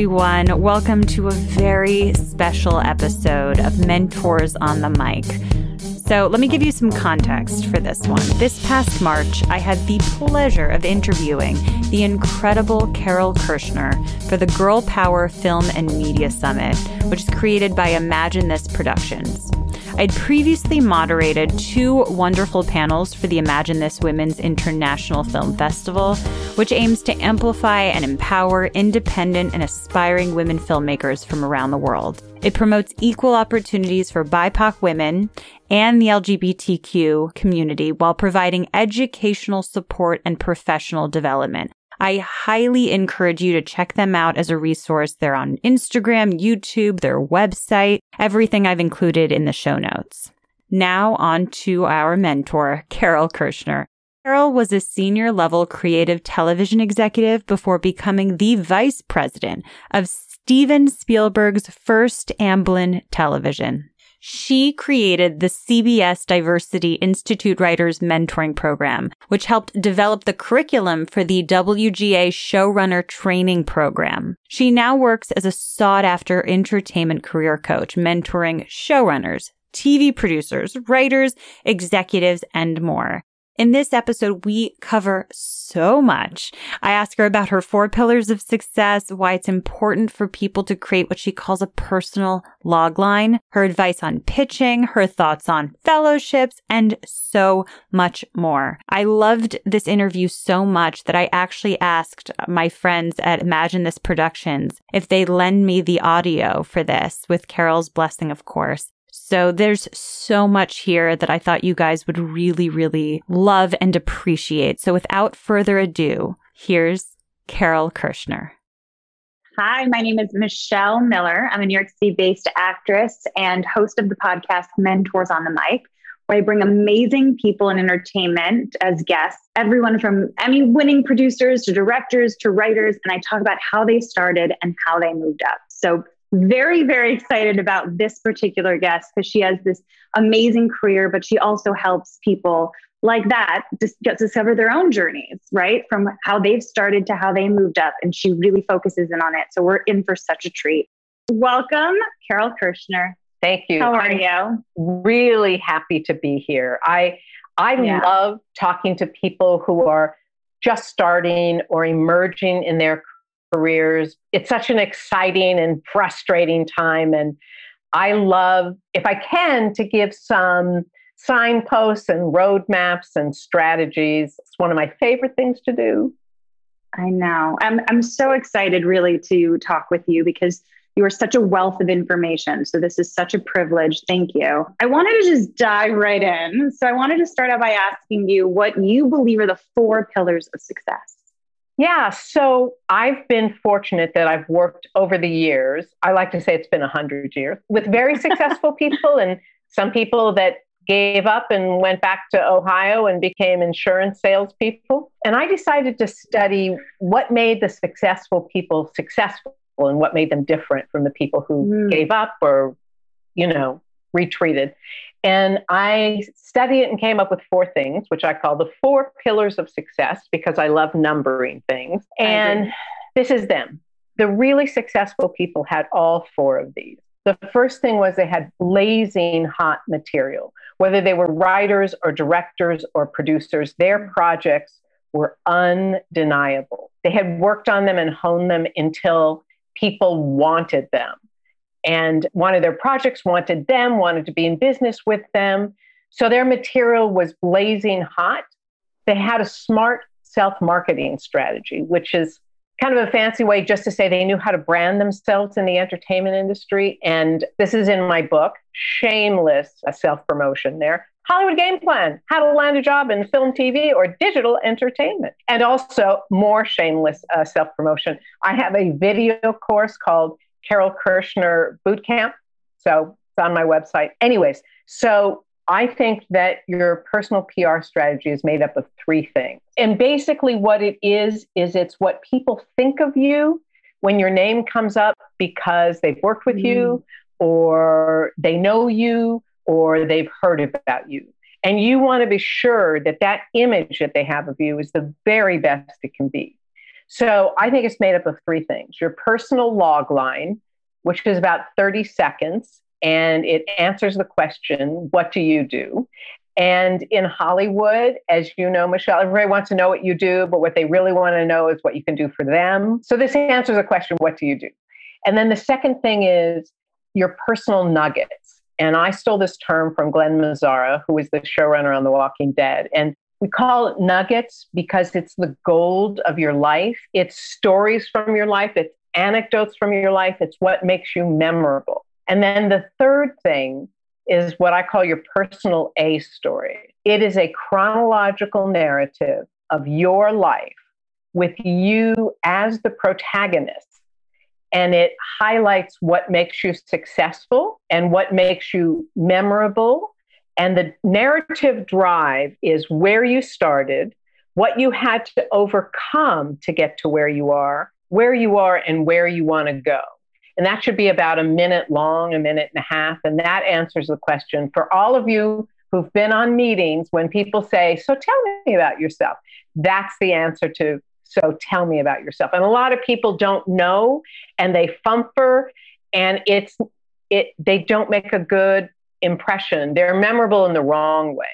everyone. Welcome to a very special episode of Mentors on the Mic. So, let me give you some context for this one. This past March, I had the pleasure of interviewing the incredible Carole Kirschner for the Girl Power Film and Media Summit, which is created by Imagine This Productions. I'd previously moderated two wonderful panels for the Imagine This Women's International Film Festival, which aims to amplify and empower independent and aspiring women filmmakers from around the world. It promotes equal opportunities for BIPOC women and the LGBTQ community while providing educational support and professional development. I highly encourage you to check them out as a resource. They're on Instagram, YouTube, their website, everything I've included in the show notes. Now on to our mentor, Carole Kirschner. Carole was a senior level creative television executive before becoming the vice president of Steven Spielberg's first Amblin television. She created the CBS Diversity Institute Writers Mentoring Program, which helped develop the curriculum for the WGA Showrunner Training Program. She now works as a sought after entertainment career coach, mentoring showrunners, TV producers, writers, executives, and more. In this episode, we cover so much. I ask her about her four pillars of success, why it's important for people to create what she calls a personal logline, her advice on pitching, her thoughts on fellowships, and so much more. I loved this interview so much that I actually asked my friends at Imagine This Productions if they lend me the audio for this, with Carole's blessing, of course. So there's so much here that I thought you guys would really, really love and appreciate. So without further ado, here's Carole Kirschner. Hi, my name is Michelle Miller. I'm a New York City based actress and host of the podcast Mentors on the Mic, where I bring amazing people in entertainment as guests, everyone from Emmy winning producers to directors to writers. And I talk about how they started and how they moved up. So very, very excited about this particular guest because she has this amazing career, but she also helps people like that just get discover their own journeys, right? From how they've started to how they moved up. And she really focuses in on it. So we're in for such a treat. Welcome, Carole Kirschner. Thank you. How are I'm you? Really happy to be here. I I yeah. love talking to people who are just starting or emerging in their careers. It's such an exciting and frustrating time. And I love, if I can, to give some signposts and roadmaps and strategies. It's one of my favorite things to do. I know. I'm, I'm so excited, really, to talk with you because you are such a wealth of information. So, this is such a privilege. Thank you. I wanted to just dive right in. So, I wanted to start out by asking you what you believe are the four pillars of success. Yeah, so I've been fortunate that I've worked over the years. I like to say it's been 100 years with very successful people and some people that gave up and went back to Ohio and became insurance salespeople. And I decided to study what made the successful people successful and what made them different from the people who mm. gave up or, you know, retreated. And I studied it and came up with four things, which I call the four pillars of success because I love numbering things. And this is them. The really successful people had all four of these. The first thing was they had blazing hot material, whether they were writers or directors or producers, their projects were undeniable. They had worked on them and honed them until people wanted them and of their projects wanted them, wanted to be in business with them. So their material was blazing hot. They had a smart self marketing strategy, which is kind of a fancy way just to say they knew how to brand themselves in the entertainment industry. And this is in my book, Shameless Self Promotion there. Hollywood Game Plan, how to land a job in film, TV, or digital entertainment. And also more shameless uh, self promotion. I have a video course called Carole Kirschner Boot Camp. So it's on my website. Anyways, so I think that your personal PR strategy is made up of three things. And basically, what it is, is it's what people think of you when your name comes up because they've worked with mm. you or they know you or they've heard about you. And you want to be sure that that image that they have of you is the very best it can be. So I think it's made up of three things your personal log line, which is about 30 seconds, and it answers the question, What do you do? And in Hollywood, as you know, Michelle, everybody wants to know what you do, but what they really want to know is what you can do for them. So this answers the question, What do you do? And then the second thing is your personal nuggets. And I stole this term from Glen Mazzara, who was the showrunner on The Walking Dead. And we call it nuggets because it's the gold of your life. It's stories from your life, it's anecdotes from your life, it's what makes you memorable. And then the third thing is what I call your personal A story. It is a chronological narrative of your life with you as the protagonist. And it highlights what makes you successful and what makes you memorable and the narrative drive is where you started, what you had to overcome to get to where you are, where you are, and where you want to go. And that should be about a minute long, a minute and a half. And that answers the question for all of you who've been on meetings when people say, So tell me about yourself. That's the answer to, So tell me about yourself. And a lot of people don't know and they fumfer and it's, it, they don't make a good impression. They're memorable in the wrong way.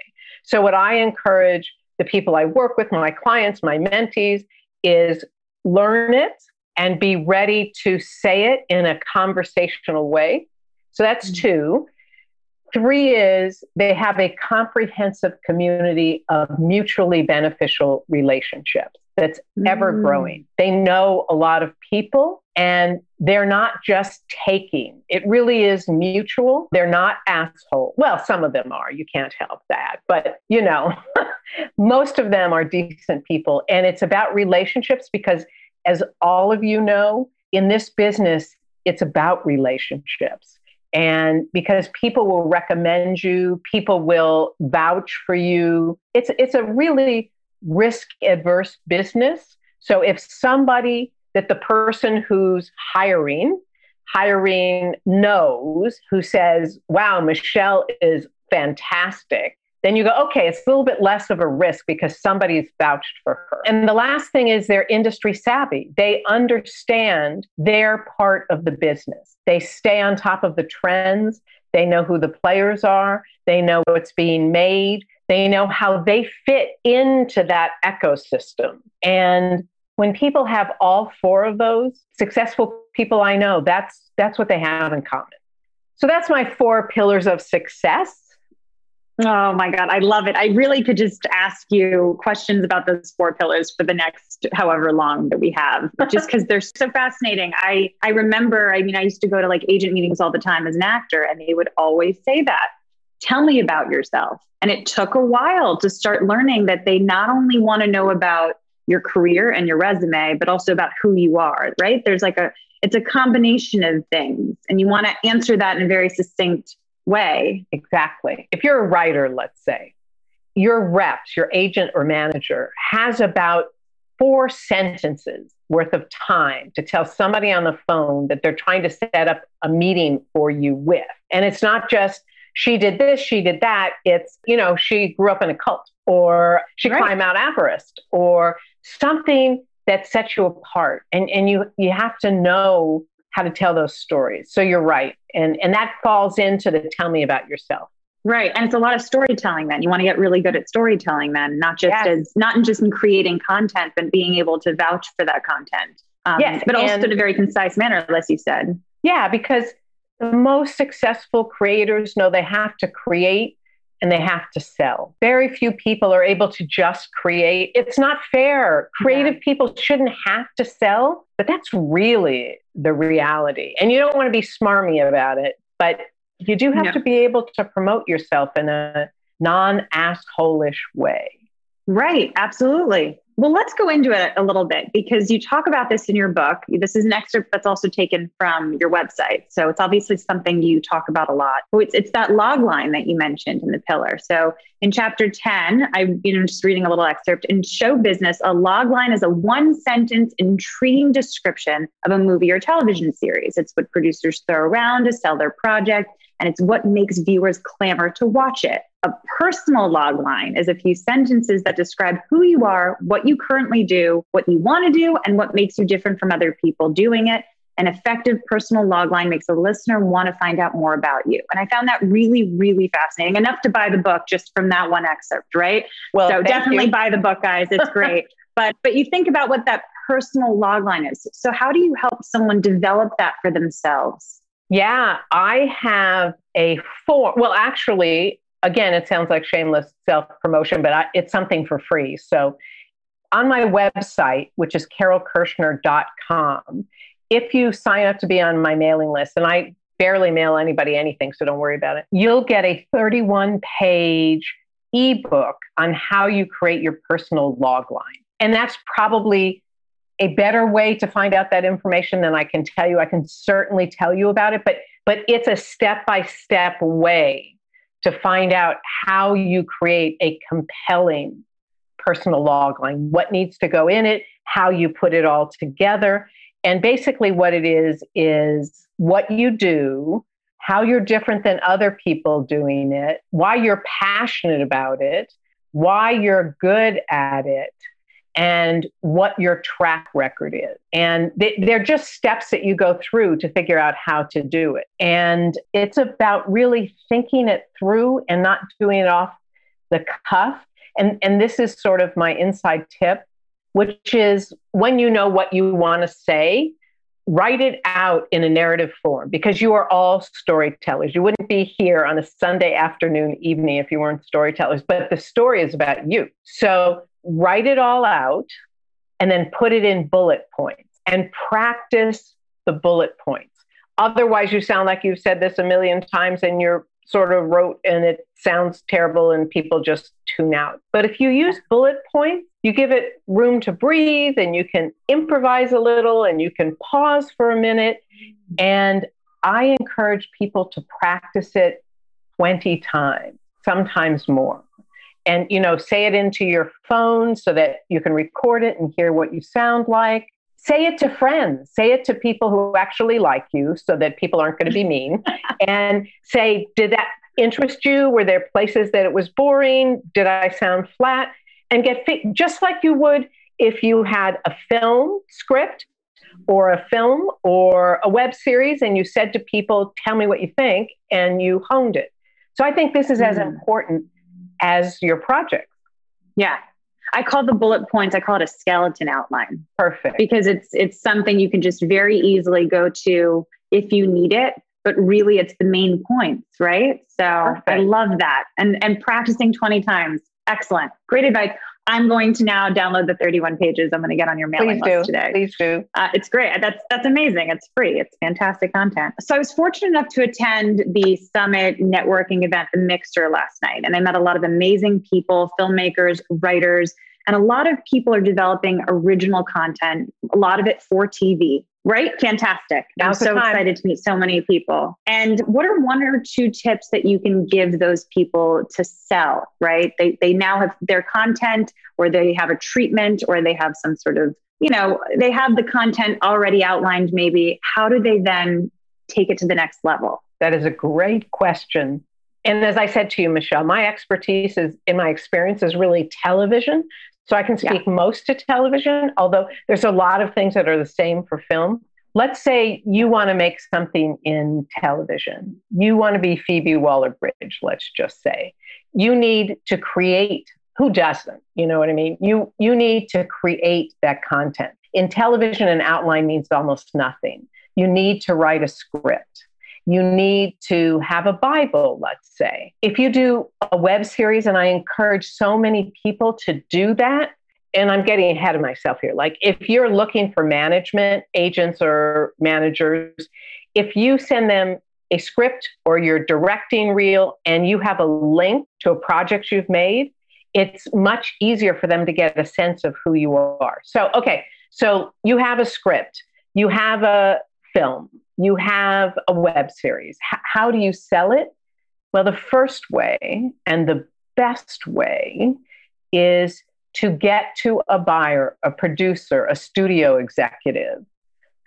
So, what I encourage the people I work with, my clients, my mentees, is learn it and be ready to say it in a conversational way. So, that's mm-hmm. two. Three is they have a comprehensive community of mutually beneficial relationships that's ever mm. growing. They know a lot of people and they're not just taking. It really is mutual. They're not asshole. Well, some of them are. You can't help that. But, you know, most of them are decent people and it's about relationships because as all of you know, in this business it's about relationships. And because people will recommend you, people will vouch for you. It's it's a really risk adverse business. So if somebody that the person who's hiring hiring knows who says, "Wow, Michelle is fantastic." Then you go, okay, it's a little bit less of a risk because somebody's vouched for her. And the last thing is they're industry savvy. They understand their part of the business. They stay on top of the trends. They know who the players are. They know what's being made. They know how they fit into that ecosystem. And when people have all four of those, successful people I know, that's that's what they have in common. So that's my four pillars of success. Oh my God, I love it. I really could just ask you questions about those four pillars for the next however long that we have, just because they're so fascinating. I, I remember, I mean, I used to go to like agent meetings all the time as an actor, and they would always say that tell me about yourself. And it took a while to start learning that they not only want to know about your career and your resume, but also about who you are, right? There's like a, it's a combination of things. And you want to answer that in a very succinct way. Exactly. If you're a writer, let's say, your reps, your agent or manager has about four sentences worth of time to tell somebody on the phone that they're trying to set up a meeting for you with. And it's not just, she did this, she did that. It's, you know, she grew up in a cult or she right. climbed Mount Everest or something that sets you apart. And, and you, you have to know how to tell those stories. So you're right. And, and that falls into the tell me about yourself. Right. And it's a lot of storytelling then. You want to get really good at storytelling then, not just yes. as not just in creating content, but being able to vouch for that content. Um, yes. But also in a very concise manner, as you said. Yeah, because the most successful creators know they have to create and they have to sell. Very few people are able to just create. It's not fair. Creative yeah. people shouldn't have to sell, but that's really the reality. And you don't want to be smarmy about it, but you do have to be able to promote yourself in a non assholish way. Right, absolutely. Well, let's go into it a little bit because you talk about this in your book. This is an excerpt that's also taken from your website. So it's obviously something you talk about a lot. Oh, it's, it's that log line that you mentioned in the pillar. So in chapter 10, I, you know, just reading a little excerpt in show business, a log line is a one sentence, intriguing description of a movie or television series. It's what producers throw around to sell their project and it's what makes viewers clamor to watch it. A personal log line is a few sentences that describe who you are, what you currently do, what you want to do, and what makes you different from other people doing it. An effective personal log line makes a listener want to find out more about you. And I found that really, really fascinating. Enough to buy the book just from that one excerpt, right? Well, so definitely you. buy the book, guys. It's great. but but you think about what that personal log line is. So how do you help someone develop that for themselves? Yeah, I have a form. Well, actually, again, it sounds like shameless self promotion, but I, it's something for free. So on my website, which is carolekirschner.com, if you sign up to be on my mailing list, and I barely mail anybody anything, so don't worry about it, you'll get a 31 page ebook on how you create your personal log line. And that's probably a better way to find out that information than I can tell you. I can certainly tell you about it, but but it's a step-by-step way to find out how you create a compelling personal log line, what needs to go in it, how you put it all together. And basically what it is is what you do, how you're different than other people doing it, why you're passionate about it, why you're good at it, and what your track record is. And they, they're just steps that you go through to figure out how to do it. And it's about really thinking it through and not doing it off the cuff. And, and this is sort of my inside tip, which is when you know what you want to say, write it out in a narrative form because you are all storytellers. You wouldn't be here on a Sunday afternoon, evening if you weren't storytellers, but the story is about you. So write it all out and then put it in bullet points and practice the bullet points. Otherwise, you sound like you've said this a million times and you're sort of rote and it sounds terrible and people just tune out. But if you use bullet points, you give it room to breathe and you can improvise a little and you can pause for a minute. And I encourage people to practice it 20 times, sometimes more and you know say it into your phone so that you can record it and hear what you sound like. Say it to friends. Say it to people who actually like you so that people aren't going to be mean. And say did that interest you? Were there places that it was boring? Did i sound flat? And get fit just like you would if you had a film script or a film or a web series and you said to people tell me what you think and you honed it. So i think this is mm. as important as your project. Yeah. I call the bullet points, I call it a skeleton outline. Perfect. Because it's it's something you can just very easily go to if you need it, but really it's the main points, right? So Perfect. I love that. And and practicing 20 times. Excellent. Great advice. I'm going to now download the 31 pages. I'm going to get on your mailing Please list do. today. Please do. Uh, it's great. That's that's amazing. It's free. It's fantastic content. So I was fortunate enough to attend the summit networking event, the Mixer, last night, and I met a lot of amazing people, filmmakers, writers, and a lot of people are developing original content. A lot of it for TV. Right? Fantastic. Now's I'm so excited to meet so many people. And what are one or two tips that you can give those people to sell, right? They, they now have their content or they have a treatment or they have some sort of, you know, they have the content already outlined maybe. How do they then take it to the next level? That is a great question. And as I said to you, Michelle, my expertise is in my experience is really television. So I can speak yeah. most to television, although there's a lot of things that are the same for film. Let's say you want to make something in television. You want to be Phoebe Waller Bridge, let's just say. You need to create who doesn't? You know what I mean? You you need to create that content. In television an outline means almost nothing. You need to write a script you need to have a Bible, let's say. If you do a web series, and I encourage so many people to do that, and I'm getting ahead of myself here. Like, if you're looking for management agents or managers, if you send them a script or you're directing reel and you have a link to a project you've made, it's much easier for them to get a sense of who you are. So, okay, so you have a script, you have a film, you have a web series. H- how do you sell it? Well, the first way and the best way is to get to a buyer, a producer, a studio executive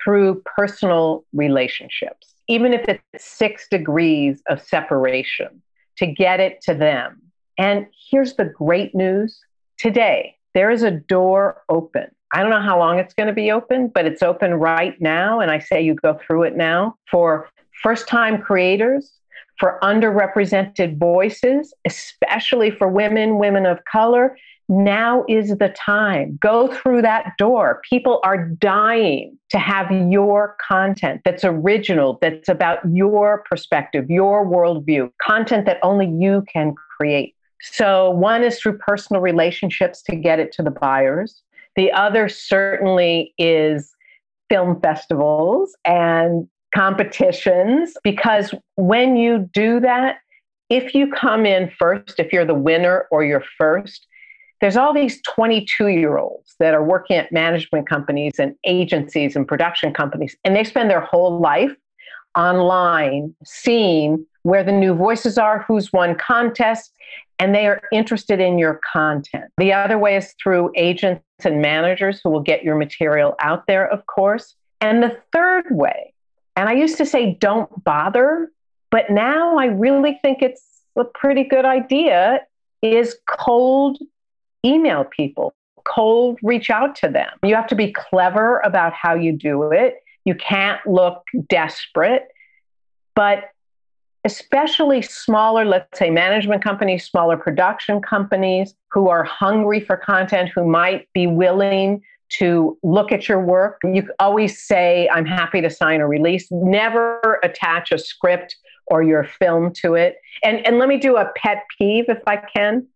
through personal relationships, even if it's six degrees of separation, to get it to them. And here's the great news today, there is a door open. I don't know how long it's going to be open, but it's open right now. And I say you go through it now for first time creators, for underrepresented voices, especially for women, women of color. Now is the time. Go through that door. People are dying to have your content that's original, that's about your perspective, your worldview, content that only you can create. So, one is through personal relationships to get it to the buyers. The other certainly is film festivals and competitions, because when you do that, if you come in first, if you're the winner or you're first, there's all these 22 year olds that are working at management companies and agencies and production companies, and they spend their whole life online seeing where the new voices are, who's won contests, and they are interested in your content. The other way is through agents and managers who will get your material out there, of course. And the third way, and I used to say don't bother, but now I really think it's a pretty good idea, is cold email people, cold reach out to them. You have to be clever about how you do it. You can't look desperate, but especially smaller, let's say management companies, smaller production companies who are hungry for content, who might be willing to look at your work. You always say, I'm happy to sign a release. Never attach a script or your film to it. And, and let me do a pet peeve if I can.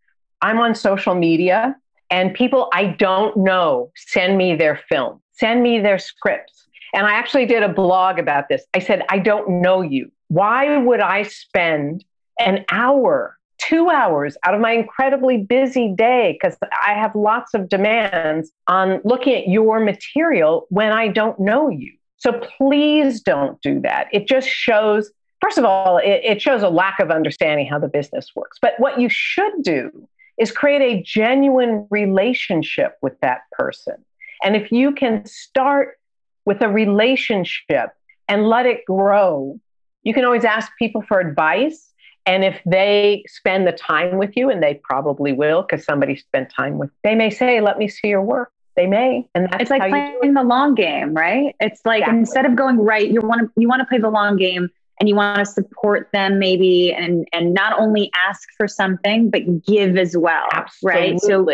I'm on social media and people I don't know send me their film, send me their scripts. And I actually did a blog about this. I said, I don't know you. Why would I spend an hour, two hours out of my incredibly busy day, because I have lots of demands on looking at your material when I don't know you? So please don't do that. It just shows, first of all, it, it shows a lack of understanding how the business works. But what you should do is create a genuine relationship with that person. And if you can start with a relationship and let it grow, you can always ask people for advice. And if they spend the time with you, and they probably will, because somebody spent time with, they may say, "Let me see your work." They may, and that's it's like playing the long game, right? It's like exactly. instead of going right, you want to you want to play the long game and you want to support them maybe and and not only ask for something but give as well Absolutely. right so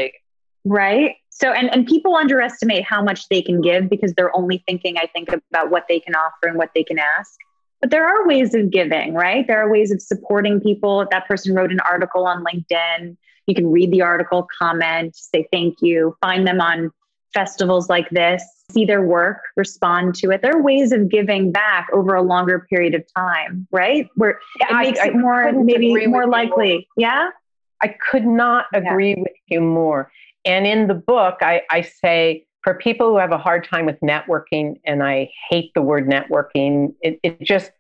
right so and and people underestimate how much they can give because they're only thinking i think about what they can offer and what they can ask but there are ways of giving right there are ways of supporting people if that person wrote an article on linkedin you can read the article comment say thank you find them on festivals like this see their work, respond to it. There are ways of giving back over a longer period of time, right? Where yeah, it makes I, it more maybe more likely. More. Yeah. I could not agree yeah. with you more. And in the book, I, I say for people who have a hard time with networking, and I hate the word networking, it, it just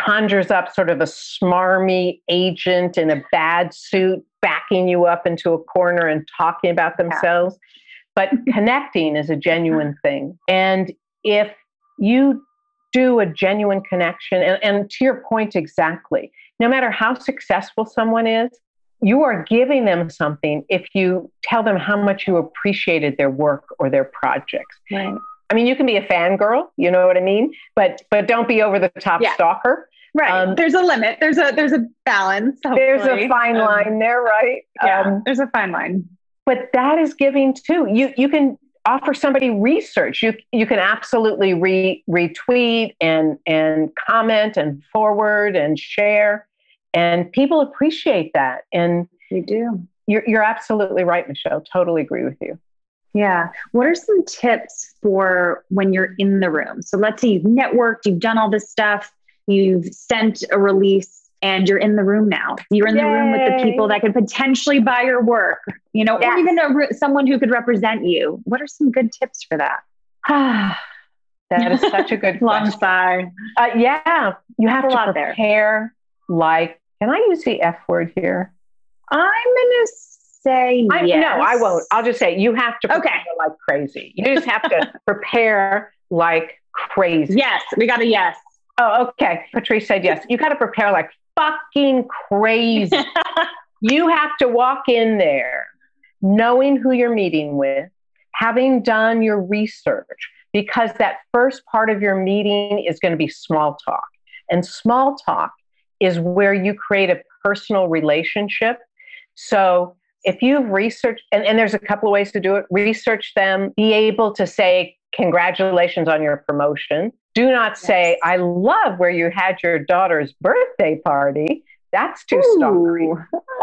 conjures up sort of a smarmy agent in a bad suit backing you up into a corner and talking about themselves. Yeah. But connecting is a genuine uh-huh. thing. And if you do a genuine connection, and, and to your point exactly, no matter how successful someone is, you are giving them something if you tell them how much you appreciated their work or their projects. Right. I mean, you can be a fangirl, you know what I mean? But but don't be over the top yeah. stalker. Right. Um, there's a limit. There's a there's a balance. Hopefully. There's a fine um, line there, right? Yeah. Um, there's a fine line but that is giving too. You you can offer somebody research. You you can absolutely re, retweet and and comment and forward and share, and people appreciate that. And you do. You're you're absolutely right, Michelle. Totally agree with you. Yeah. What are some tips for when you're in the room? So let's say you've networked, you've done all this stuff, you've sent a release and you're in the room now. You're in Yay. the room with the people that could potentially buy your work, you know, yes. or even a, someone who could represent you. What are some good tips for that? that is such a good long sigh. Uh, yeah, you have to prepare. There. Like, can I use the F word here? I'm gonna say I, yes. No, I won't. I'll just say you have to prepare okay. like crazy. You just have to prepare like crazy. Yes, we got a yes. Oh, okay. Patrice said yes. You got to prepare like fucking crazy. you have to walk in there knowing who you're meeting with, having done your research, because that first part of your meeting is going to be small talk. And small talk is where you create a personal relationship. So if you've researched, and, and there's a couple of ways to do it, research them, be able to say, congratulations on your promotion. Do not say, I love where you had your daughter's birthday party. That's too stalkery.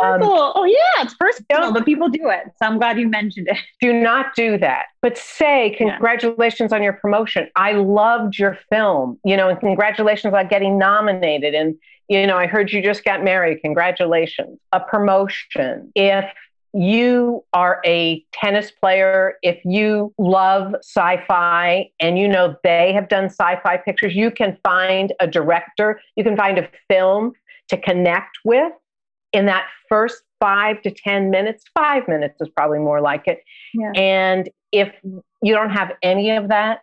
Um, oh, yeah, it's personal, but people do it. So I'm glad you mentioned it. Do not do that. But say, congratulations yeah. on your promotion. I loved your film, you know, and congratulations on getting nominated. And, you know, I heard you just got married. Congratulations. A promotion. If you are a tennis player, if you love sci fi and you know they have done sci fi pictures, you can find a director, you can find a film to connect with in that first five to 10 minutes. Five minutes is probably more like it. Yeah. And if you don't have any of that,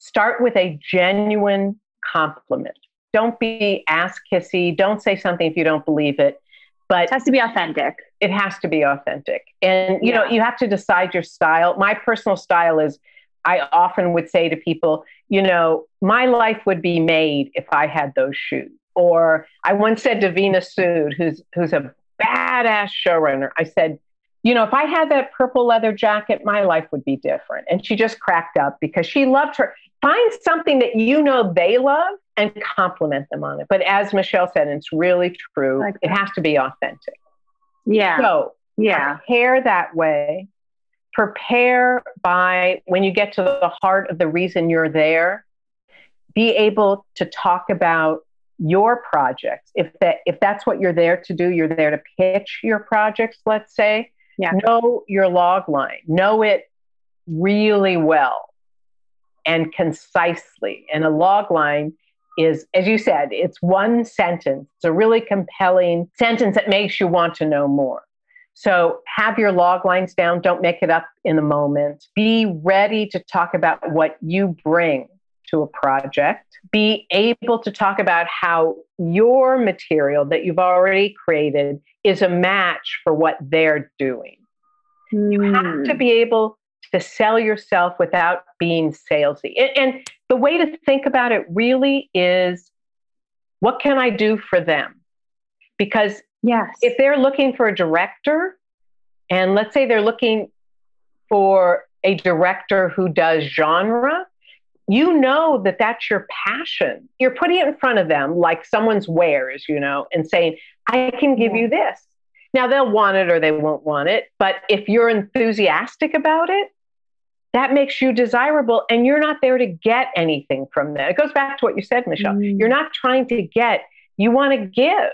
start with a genuine compliment. Don't be ass kissy. Don't say something if you don't believe it. But it has to be authentic. It has to be authentic. And you yeah. know, you have to decide your style. My personal style is I often would say to people, you know, my life would be made if I had those shoes. Or I once said to Veena Sud, who's who's a badass showrunner, I said, you know, if I had that purple leather jacket, my life would be different. And she just cracked up because she loved her. Find something that you know they love and compliment them on it. But as Michelle said, it's really true, it has to be authentic. Yeah. So, yeah. Prepare that way. Prepare by when you get to the heart of the reason you're there, be able to talk about your projects. If that if that's what you're there to do, you're there to pitch your projects, let's say. Yeah. Know your log line. Know it really well and concisely. And a log line is, as you said, it's one sentence. It's a really compelling sentence that makes you want to know more. So have your log lines down. Don't make it up in the moment. Be ready to talk about what you bring to a project. Be able to talk about how your material that you've already created is a match for what they're doing. Mm. You have to hmm. be able to sell yourself without being salesy. And, and the way to think about it really is what can I do for them? Because yes. if they're looking for a director, and let's say they're looking for a director who does genre, you know that that's your passion. You're putting it in front of them like someone's wares, you know, and saying, I can give you this. Now they'll want it or they won't want it. But if you're enthusiastic about it, that makes you desirable and you're not there to get anything from that. It goes back to what you said, Michelle. Mm. You're not trying to get, you want to give.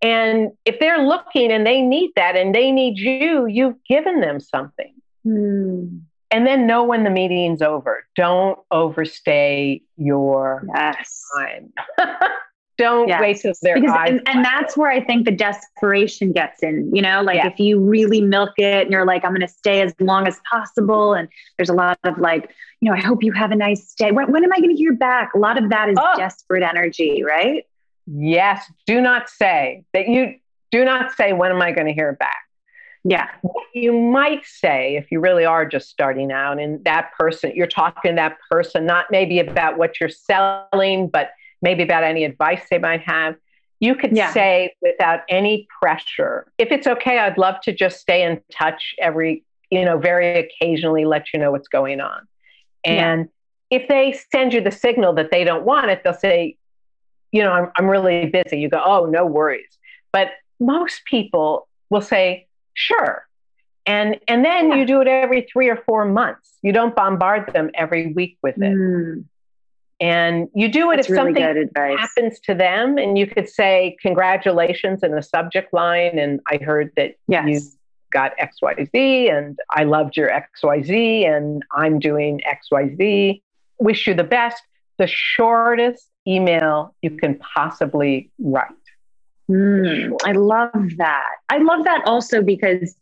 And if they're looking and they need that and they need you, you've given them something. Mm. And then know when the meeting's over. Don't overstay your yes. time. don't yes. wait till their because, eyes. And, and, that's where I think the desperation gets in. You know, like if you really milk it and you're like, I'm going to stay as long as possible, and there's a lot of like, you know, I hope you have a nice day. When, when am I going to hear back? A lot of that is oh. desperate energy, right? Yes. Do not say that you do not say, when am I going to hear back? Yeah. You might say, if you really are just starting out and that person, you're talking to that person, not maybe about what you're selling, but maybe about any advice they might have. You could yeah. say without any pressure, if it's okay, I'd love to just stay in touch every, you know, very occasionally let you know what's going on. And yeah. if they send you the signal that they don't want it, they'll say, you know, I'm, I'm really busy. You go, oh, no worries. But most people will say, sure. And, and then yeah. you do it every three or four months. You don't bombard them every week with it. Mm. And you do it That's if really something happens to them, and you could say congratulations in the subject line. And I heard that yes. you got XYZ, and I loved your XYZ, and I'm doing XYZ. Wish you the best. The shortest email you can possibly write. Mm, I love that. I love that also because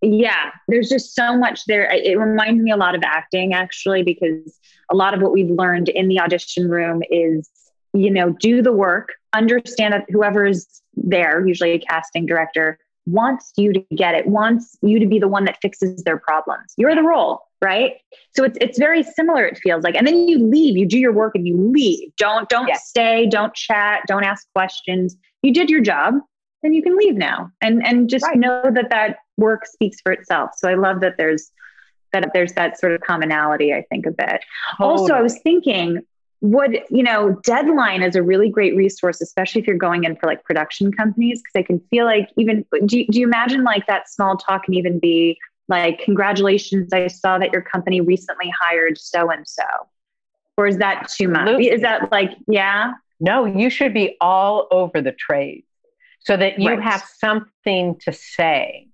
Yeah, there's just so much there. It reminds me a lot of acting actually, because a lot of what we've learned in the audition room is, you know, do the work, understand that whoever is there, usually a casting director, wants you to get it, wants you to be the one that fixes their problems. You're the role, right? So it's it's very similar, it feels like. And then you leave, you do your work and you leave. Don't don't yes. stay, don't chat, don't ask questions. You did your job, then you can leave now. And and just right. know that that work speaks for itself. So I love that there's that there's that sort of commonality, I think, a bit. Totally. Also, I was thinking would you know deadline is a really great resource especially if you're going in for like production companies because i can feel like even do you, do you imagine like that small talk can even be like congratulations i saw that your company recently hired so and so or is that too much Absolutely. is that like yeah no you should be all over the trade so that you right. have something to say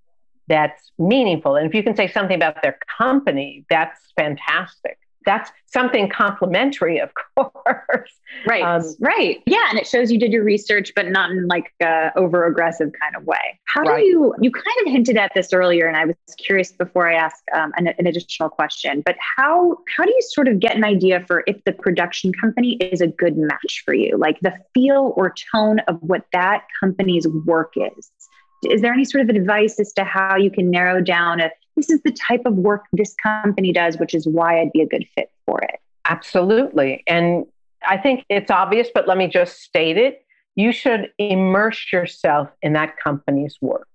that's meaningful and if you can say something about their company that's fantastic that's something complimentary, of course. Right. Um, right. Yeah. And it shows you did your research, but not in like a over aggressive kind of way. How right. do you, you kind of hinted at this earlier, and I was curious before I ask um, an, an additional question, but how, how do you sort of get an idea for if the production company is a good match for you? Like the feel or tone of what that company's work is? Is there any sort of advice as to how you can narrow down a this is the type of work this company does, which is why I'd be a good fit for it. Absolutely. And I think it's obvious, but let me just state it. You should immerse yourself in that company's work.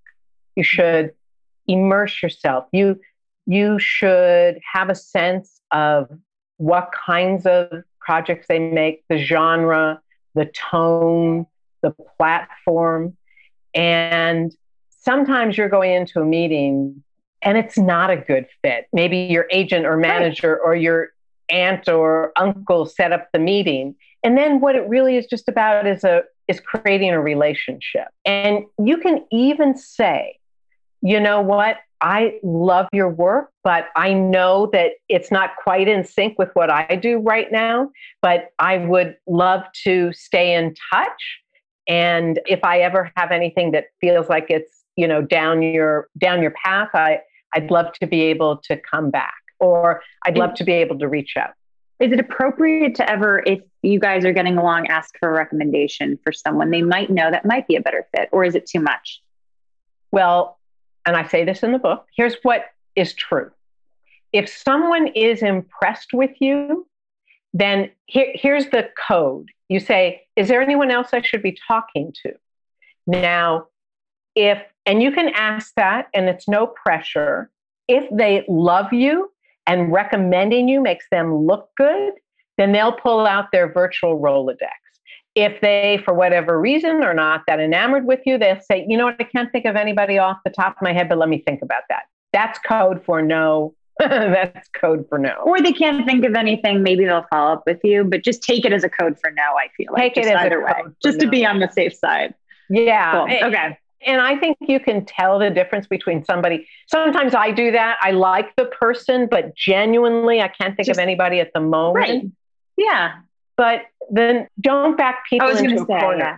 You should immerse yourself. You you should have a sense of what kinds of projects they make, the genre, the tone, the platform. And sometimes you're going into a meeting and it's not a good fit. Maybe your agent or manager right. or your aunt or uncle set up the meeting. And then what it really is just about is a is creating a relationship. And you can even say, you know what? I love your work, but I know that it's not quite in sync with what I do right now, but I would love to stay in touch. And if I ever have anything that feels like it's, you know, down your down your path, I I'd love to be able to come back or I'd love to be able to reach out. Is it appropriate to ever, if you guys are getting along, ask for a recommendation for someone they might know that might be a better fit, or is it too much? Well, and I say this in the book here's what is true. If someone is impressed with you, then here, here's the code. You say, Is there anyone else I should be talking to? Now, if and you can ask that and it's no pressure if they love you and recommending you makes them look good then they'll pull out their virtual rolodex if they for whatever reason are not that enamored with you they'll say you know what i can't think of anybody off the top of my head but let me think about that that's code for no that's code for no. Or they can't think of anything. Maybe they'll follow up with you, but just take it as a code for no. I feel like take it as either way, just no. to be on the safe side. Yeah. Cool. Okay. And I think you can tell the difference between somebody. Sometimes I do that. I like the person, but genuinely, I can't think Just, of anybody at the moment. Right. Yeah. But then don't back people into a say, corner. Yeah.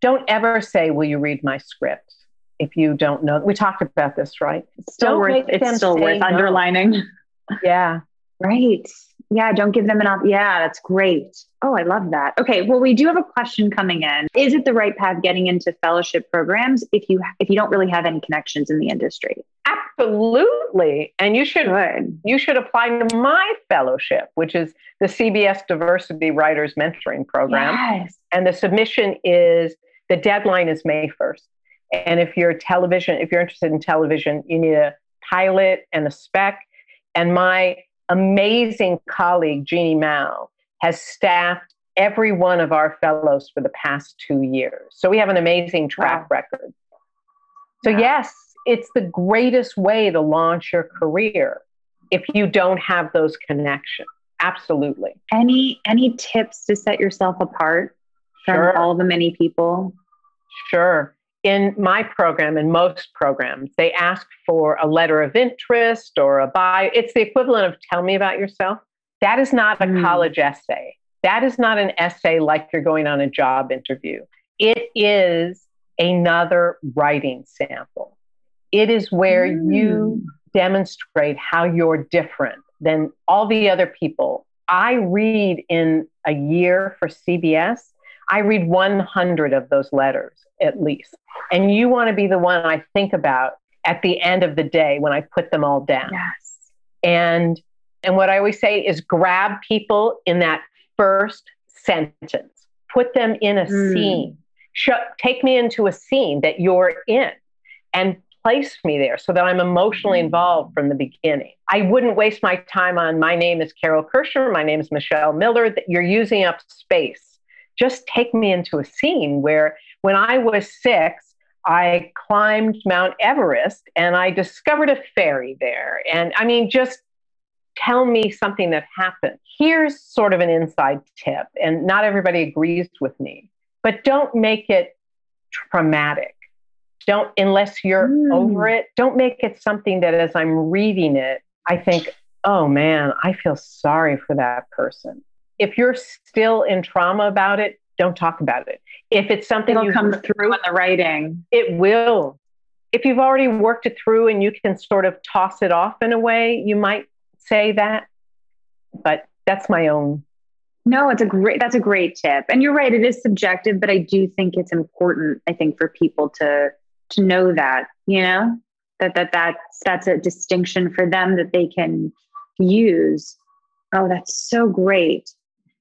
Don't ever say, "Will you read my script?" If you don't know, we talked about this, right? It's still don't worth. It's still worth no. underlining. Yeah. Right. Yeah, don't give them an op. Yeah, that's great. Oh, I love that. Okay, well, we do have a question coming in. Is it the right path getting into fellowship programs if you if you don't really have any connections in the industry? Absolutely, and you should Good. you should apply to my fellowship, which is the CBS Diversity Writers Mentoring Program. Yes. And the submission is the deadline is May first. And if you're television, if you're interested in television, you need a pilot and a spec. And my amazing colleague, Jeannie Mao, has staffed every one of our fellows for the past two years. So we have an amazing track wow. record. So, wow. yes, it's the greatest way to launch your career if you don't have those connections. Absolutely. Any any tips to set yourself apart from sure. all the many people? Sure in my program and most programs, they ask for a letter of interest or a bio. It's the equivalent of tell me about yourself. That is not a mm. college essay. That is not an essay like you're going on a job interview. It is another writing sample. It is where mm. you demonstrate how you're different than all the other people. I read in a year for CBS, I read 100 of those letters at least. And you want to be the one I think about at the end of the day when I put them all down. Yes. And and what I always say is grab people in that first sentence. Put them in a mm. scene. Show, take me into a scene that you're in and place me there so that I'm emotionally involved from the beginning. I wouldn't waste my time on my name is Carole Kirschner, my name is Michelle Miller, that you're using up space. Just take me into a scene where when I was six, I climbed Mount Everest and I discovered a fairy there. And I mean, just tell me something that happened. Here's sort of an inside tip, and not everybody agrees with me, but don't make it traumatic. Don't, unless you're mm. over it, don't make it something that as I'm reading it, I think, oh man, I feel sorry for that person. If you're still in trauma about it, don't talk about it. If it's something It'll you come through in the writing, it will. If you've already worked it through and you can sort of toss it off in a way, you might say that. But that's my own. No, it's a great that's a great tip. And you're right, it is subjective, but I do think it's important, I think, for people to to know that, you know, that that that's that's a distinction for them that they can use. Oh, that's so great.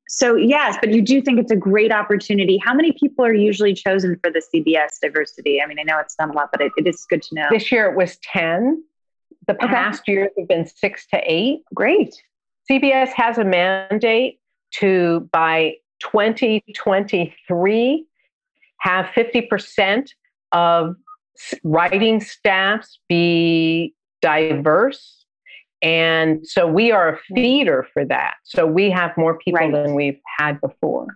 So yes, but you do think it's a great opportunity. How many people are usually chosen for the CBS diversity? I mean, I know it's not a lot, but it, it is good to know. This year it was 10. The past okay. years have been six to eight. Great. CBS has a mandate to by 2023 have 50% of writing staffs be diverse and so we are a mm-hmm. feeder for that. So we have more people right. than we've had before.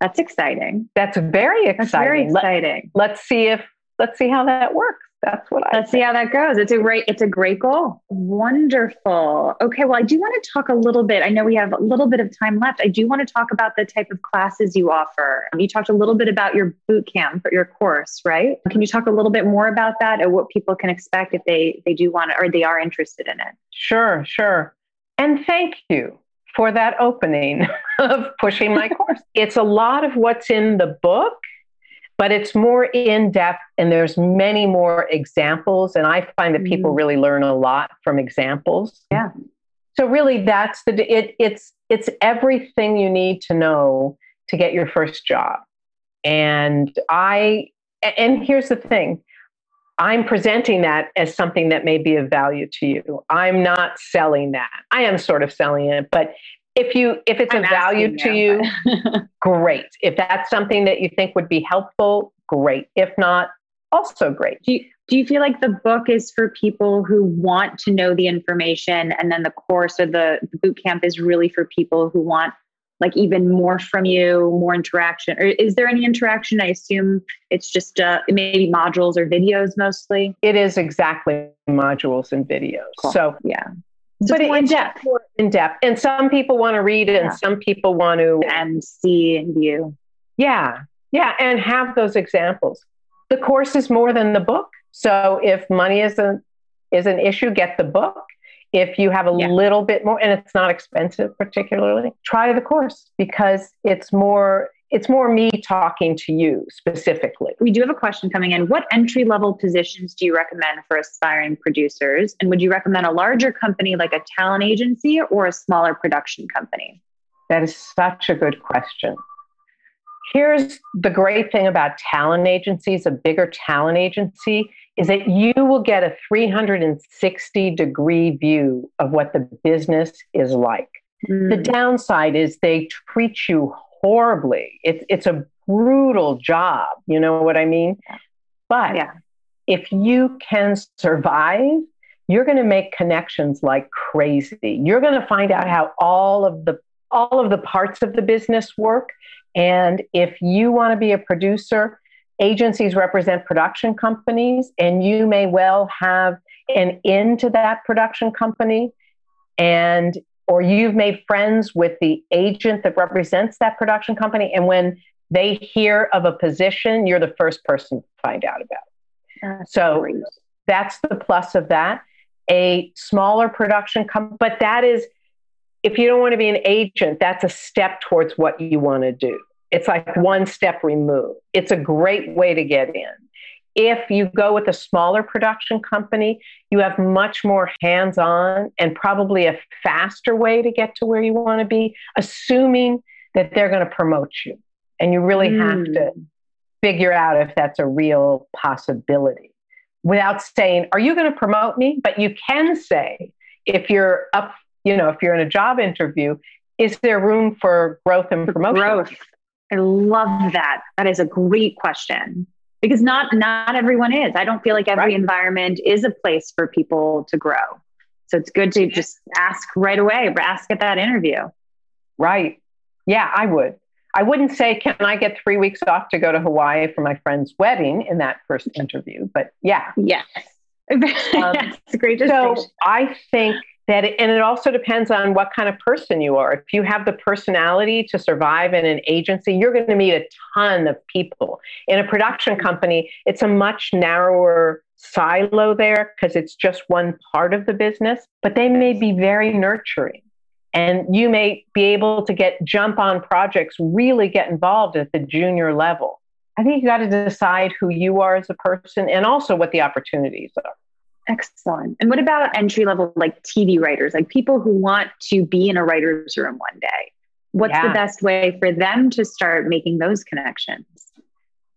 That's exciting. That's very exciting. That's very exciting. Let, us see if let's see how that works that's what I let's think. see how that goes. It's a great, it's a great goal. Wonderful. Okay. Well, I do want to talk a little bit. I know we have a little bit of time left. I do want to talk about the type of classes you offer. You talked a little bit about your boot camp, your course, right? Can you talk a little bit more about that and what people can expect if they they do want to or they are interested in it? Sure, sure. And thank you for that opening of pushing my course. It's a lot of what's in the book but it's more in depth and there's many more examples and i find that people mm. really learn a lot from examples. Yeah. So really that's the it, it's it's everything you need to know to get your first job. And i and here's the thing. I'm presenting that as something that may be of value to you. I'm not selling that. I am sort of selling it but if you if it's I'm of value to you. great. If that's something that you think would be helpful great. If not also great. Do you, do you feel like the book is for people who want to know the information and then the course or the, the boot camp is really for people who want like even more from you more interaction? Or is there any interaction? I assume it's just uh, maybe modules or videos mostly? It is exactly modules and videos. Cool. so yeah. but in depth. In depth. And some people want to read it yeah. and some people want to and see and view. Yeah. Yeah. And have those examples. The course is more than the book. So if money is a is an issue, get the book. If you have a yeah. little bit more and it's not expensive particularly, try the course because it's more it's more me talking to you specifically. We do have a question coming in. What entry level positions do you recommend for aspiring producers? And would you recommend a larger company like a talent agency or a smaller production company? That is such a good question. Here's the great thing about talent agencies, a bigger talent agency, is that you will get a 360 degree view of what the business is like. The hmm. downside is they treat you horribly. It's it's a brutal job. You know what I mean? But yeah. if you can survive, you're going to make connections like crazy. You're going to find out how all of the all of the parts of the business work. And if you want to be a producer, agencies represent production companies, and you may well have an into that production company. And or you've made friends with the agent that represents that production company. And when they hear of a position, you're the first person to find out about it. That's so great. that's the plus of that. A smaller production company, but that is, if you don't want to be an agent, that's a step towards what you want to do. It's like one step removed. It's a great way to get in. If you go with a smaller production company, you have much more hands on and probably a faster way to get to where you want to be, assuming that they're going to promote you. And you really mm. have to hmm. figure out if that's a real possibility without saying, Are you going to promote me? But you can say, if you're up, you know, if you're in a job interview, is there room for growth and promotion? Growth. I love that. That is a great question because not not everyone is. I don't feel like every right. environment is a place for people to grow. So it's good to just ask right away, ask at that interview. Right. Yeah, I would. I wouldn't say, can I get three weeks off to go to Hawaii for my friend's wedding in that first interview, but yeah. Yes. um, a great So I think that, it, and it also depends on what kind of person you are. If you have the personality to survive in an agency, you're going to meet a ton of people. In a production company, it's a much narrower silo there because it's just one part of the business, but they may be very nurturing. And you may be able to get jump on projects, really get involved at the junior level. I think you got to decide who you are as a person and also what the opportunities are. Excellent. And what about entry level, like TV writers, like people who want to be in a writer's room one day? What's yeah. the best way for them to start making those connections?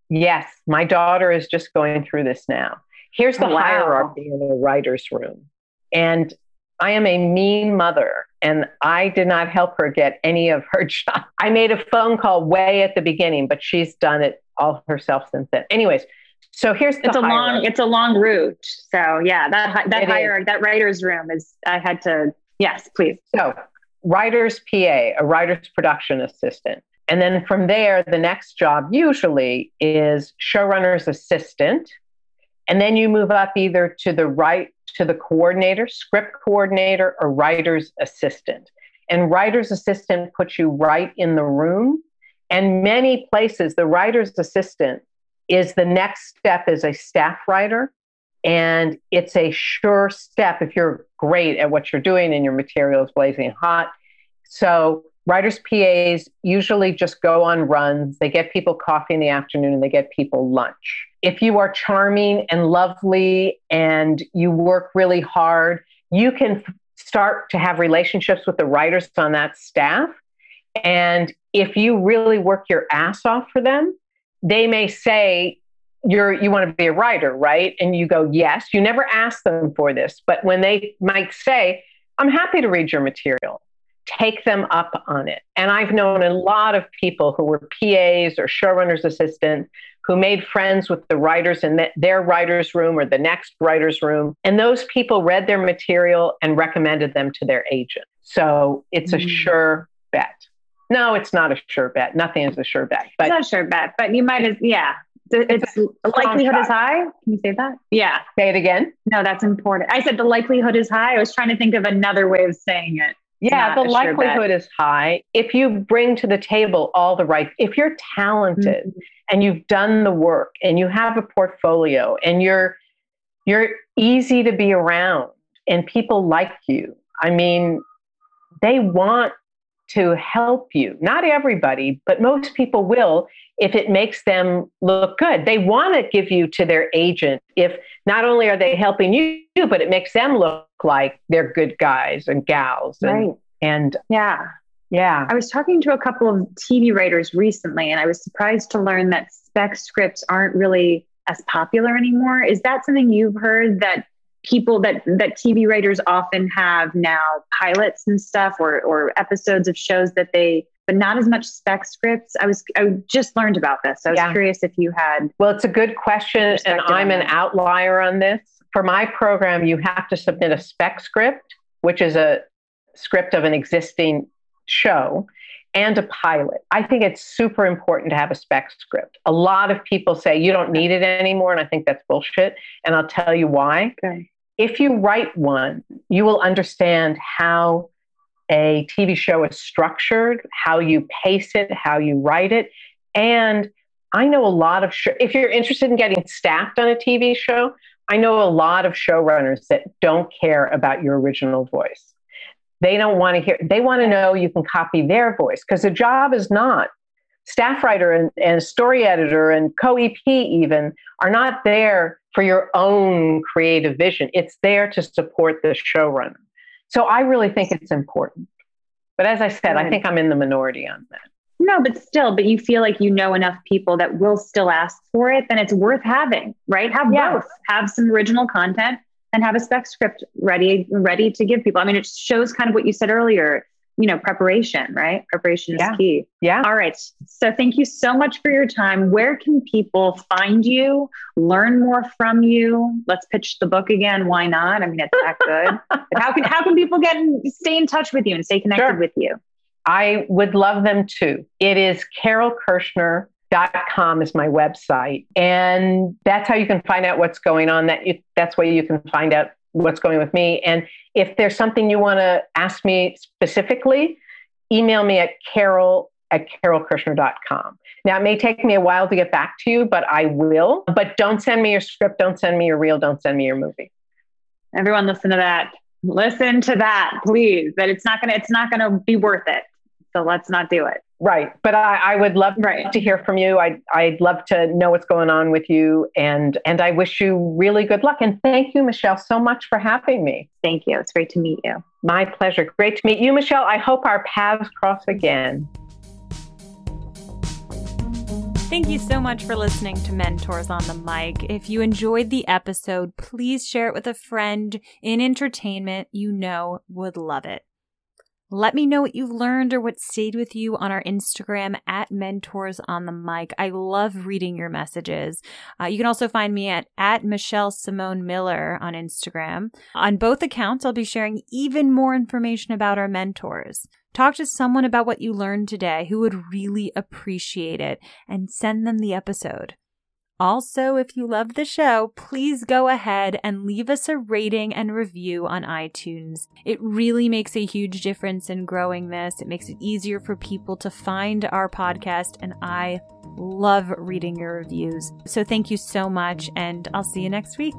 Yes, my daughter is just going through this now. Here's the oh, wow. hierarchy in a writer's room. And I am a mean mother and I did not help her get any of her job. I made a phone call way at the beginning, but she's done it all herself since then. Anyways, so here's it's a long it's a long route. So yeah, that that hire that writer's room is I had to yes, please. So writer's PA, a writer's production assistant. And then from there, the next job usually is showrunner's assistant. And then you move up either to the right to the coordinator, script coordinator, or writer's assistant. And writer's assistant puts you right in the room. And many places, the writer's assistant is the next step as a staff writer. And it's a sure step if you're great at what you're doing and your material is blazing hot. So writers PAs usually just go on runs. They get people coffee in the afternoon and they get people lunch. If you are charming and lovely and you work really hard, you can start to have relationships with the writers on that staff. And if you really work your ass off for them, they may say, you're you want to be a writer, right? And you go, yes. You never ask them for this, but when they might say, I'm happy to read your material, take them up on it. And I've known a lot of people who were PAs or showrunners assistants who made friends with the writers in their writer's room or the next writer's room. And those people read their material and recommended them to their agent. So it's a mm. sure bet. No, it's not a sure bet. Nothing is a sure bet. But it's not a sure bet, but you might as yeah. It's, the likelihood is high. Can you say that? Yeah. Say it again. No, that's important. I said the likelihood is high. I was trying to think of another way of saying it. Yeah, the likelihood sure is high if you bring to the table all the right. If you're talented mm-hmm. and you've done the work and you have a portfolio and you're you're easy to be around and people like you. I mean, they want to help you. Not everybody, but most people will if it makes them look good. They want to give you to their agent if not only are they helping you, but it makes them look like they're good guys and gals. And, right. And yeah. Yeah. I was talking to a couple of TV writers recently, and I was surprised to learn that spec scripts aren't really as popular anymore. Is that something you've heard that people that that TV writers often have now pilots and stuff or or episodes of shows that they but not as much spec scripts. I was I just learned about this. I was yeah. curious if you had Well, it's a good question and I'm an outlier on this. For my program, you have to submit a spec script, which is a script of an existing show and a pilot. I think it's super important to have a spec script. A lot of people say you don't need it anymore, and I think that's bullshit. And I'll tell you why. Okay. If you write one, you will understand how a TV show is structured, how you pace it, how you write it. And I know a lot of, sh- if you're interested in getting staffed on a TV show, I know a lot of showrunners that don't care about your original voice. They don't want to hear, they want to know you can copy their voice because the job is not staff writer and, and story editor and co EP, even are not there for your own creative vision. It's there to support the showrunner. So I really think it's important. But as I said, I think I'm in the minority on that. No, but still, but you feel like you know enough people that will still ask for it, then it's worth having, right? Have yeah. both. Have some original content and have a spec script ready, ready to give people. I mean, it shows kind of what you said earlier you know, preparation, right? Preparation is yeah. key. Yeah. All right. So thank you so much for your time. Where can people find you, learn more from you? Let's pitch the book again. Why not? I mean, it's that good. how can how can people get in, stay in touch with you and stay connected sure. with you? I would love them to. It is Carole Kirschner dot com is my website and that's how you can find out what's going on that you, that's where you can find out what's going with me. And if there's something you want to ask me specifically, email me at carole at carolekirschner.com. Now, it may take me a while to get back to you, but I will. But don't send me your script, don't send me your reel, don't send me your movie. Everyone listen to that. Listen to that, please. That it's not gonna it's not gonna be worth it. So let's not do it. Right. But I, I would love right. to hear from you. I, I'd love to know what's going on with you. And, and I wish you really good luck. And thank you, Michelle, so much for having me. Thank you. It's great to meet you. My pleasure. Great to meet you, Michelle. I hope our paths cross again. Thank you so much for listening to Mentors on the Mic. If you enjoyed the episode, please share it with a friend in entertainment you know would love it. Let me know what you've learned or what stayed with you on our Instagram at Mentors on the Mic. I love reading your messages. Uh, you can also find me at, at Michelle Simone Miller on Instagram. On both accounts, I'll be sharing even more information about our mentors. Talk to someone about what you learned today who would really appreciate it and send them the episode. Also, if you love the show, please go ahead and leave us a rating and review on iTunes. It really makes a huge difference in growing this. It makes it easier for people to find our podcast, and I love reading your reviews. So, thank you so much, and I'll see you next week.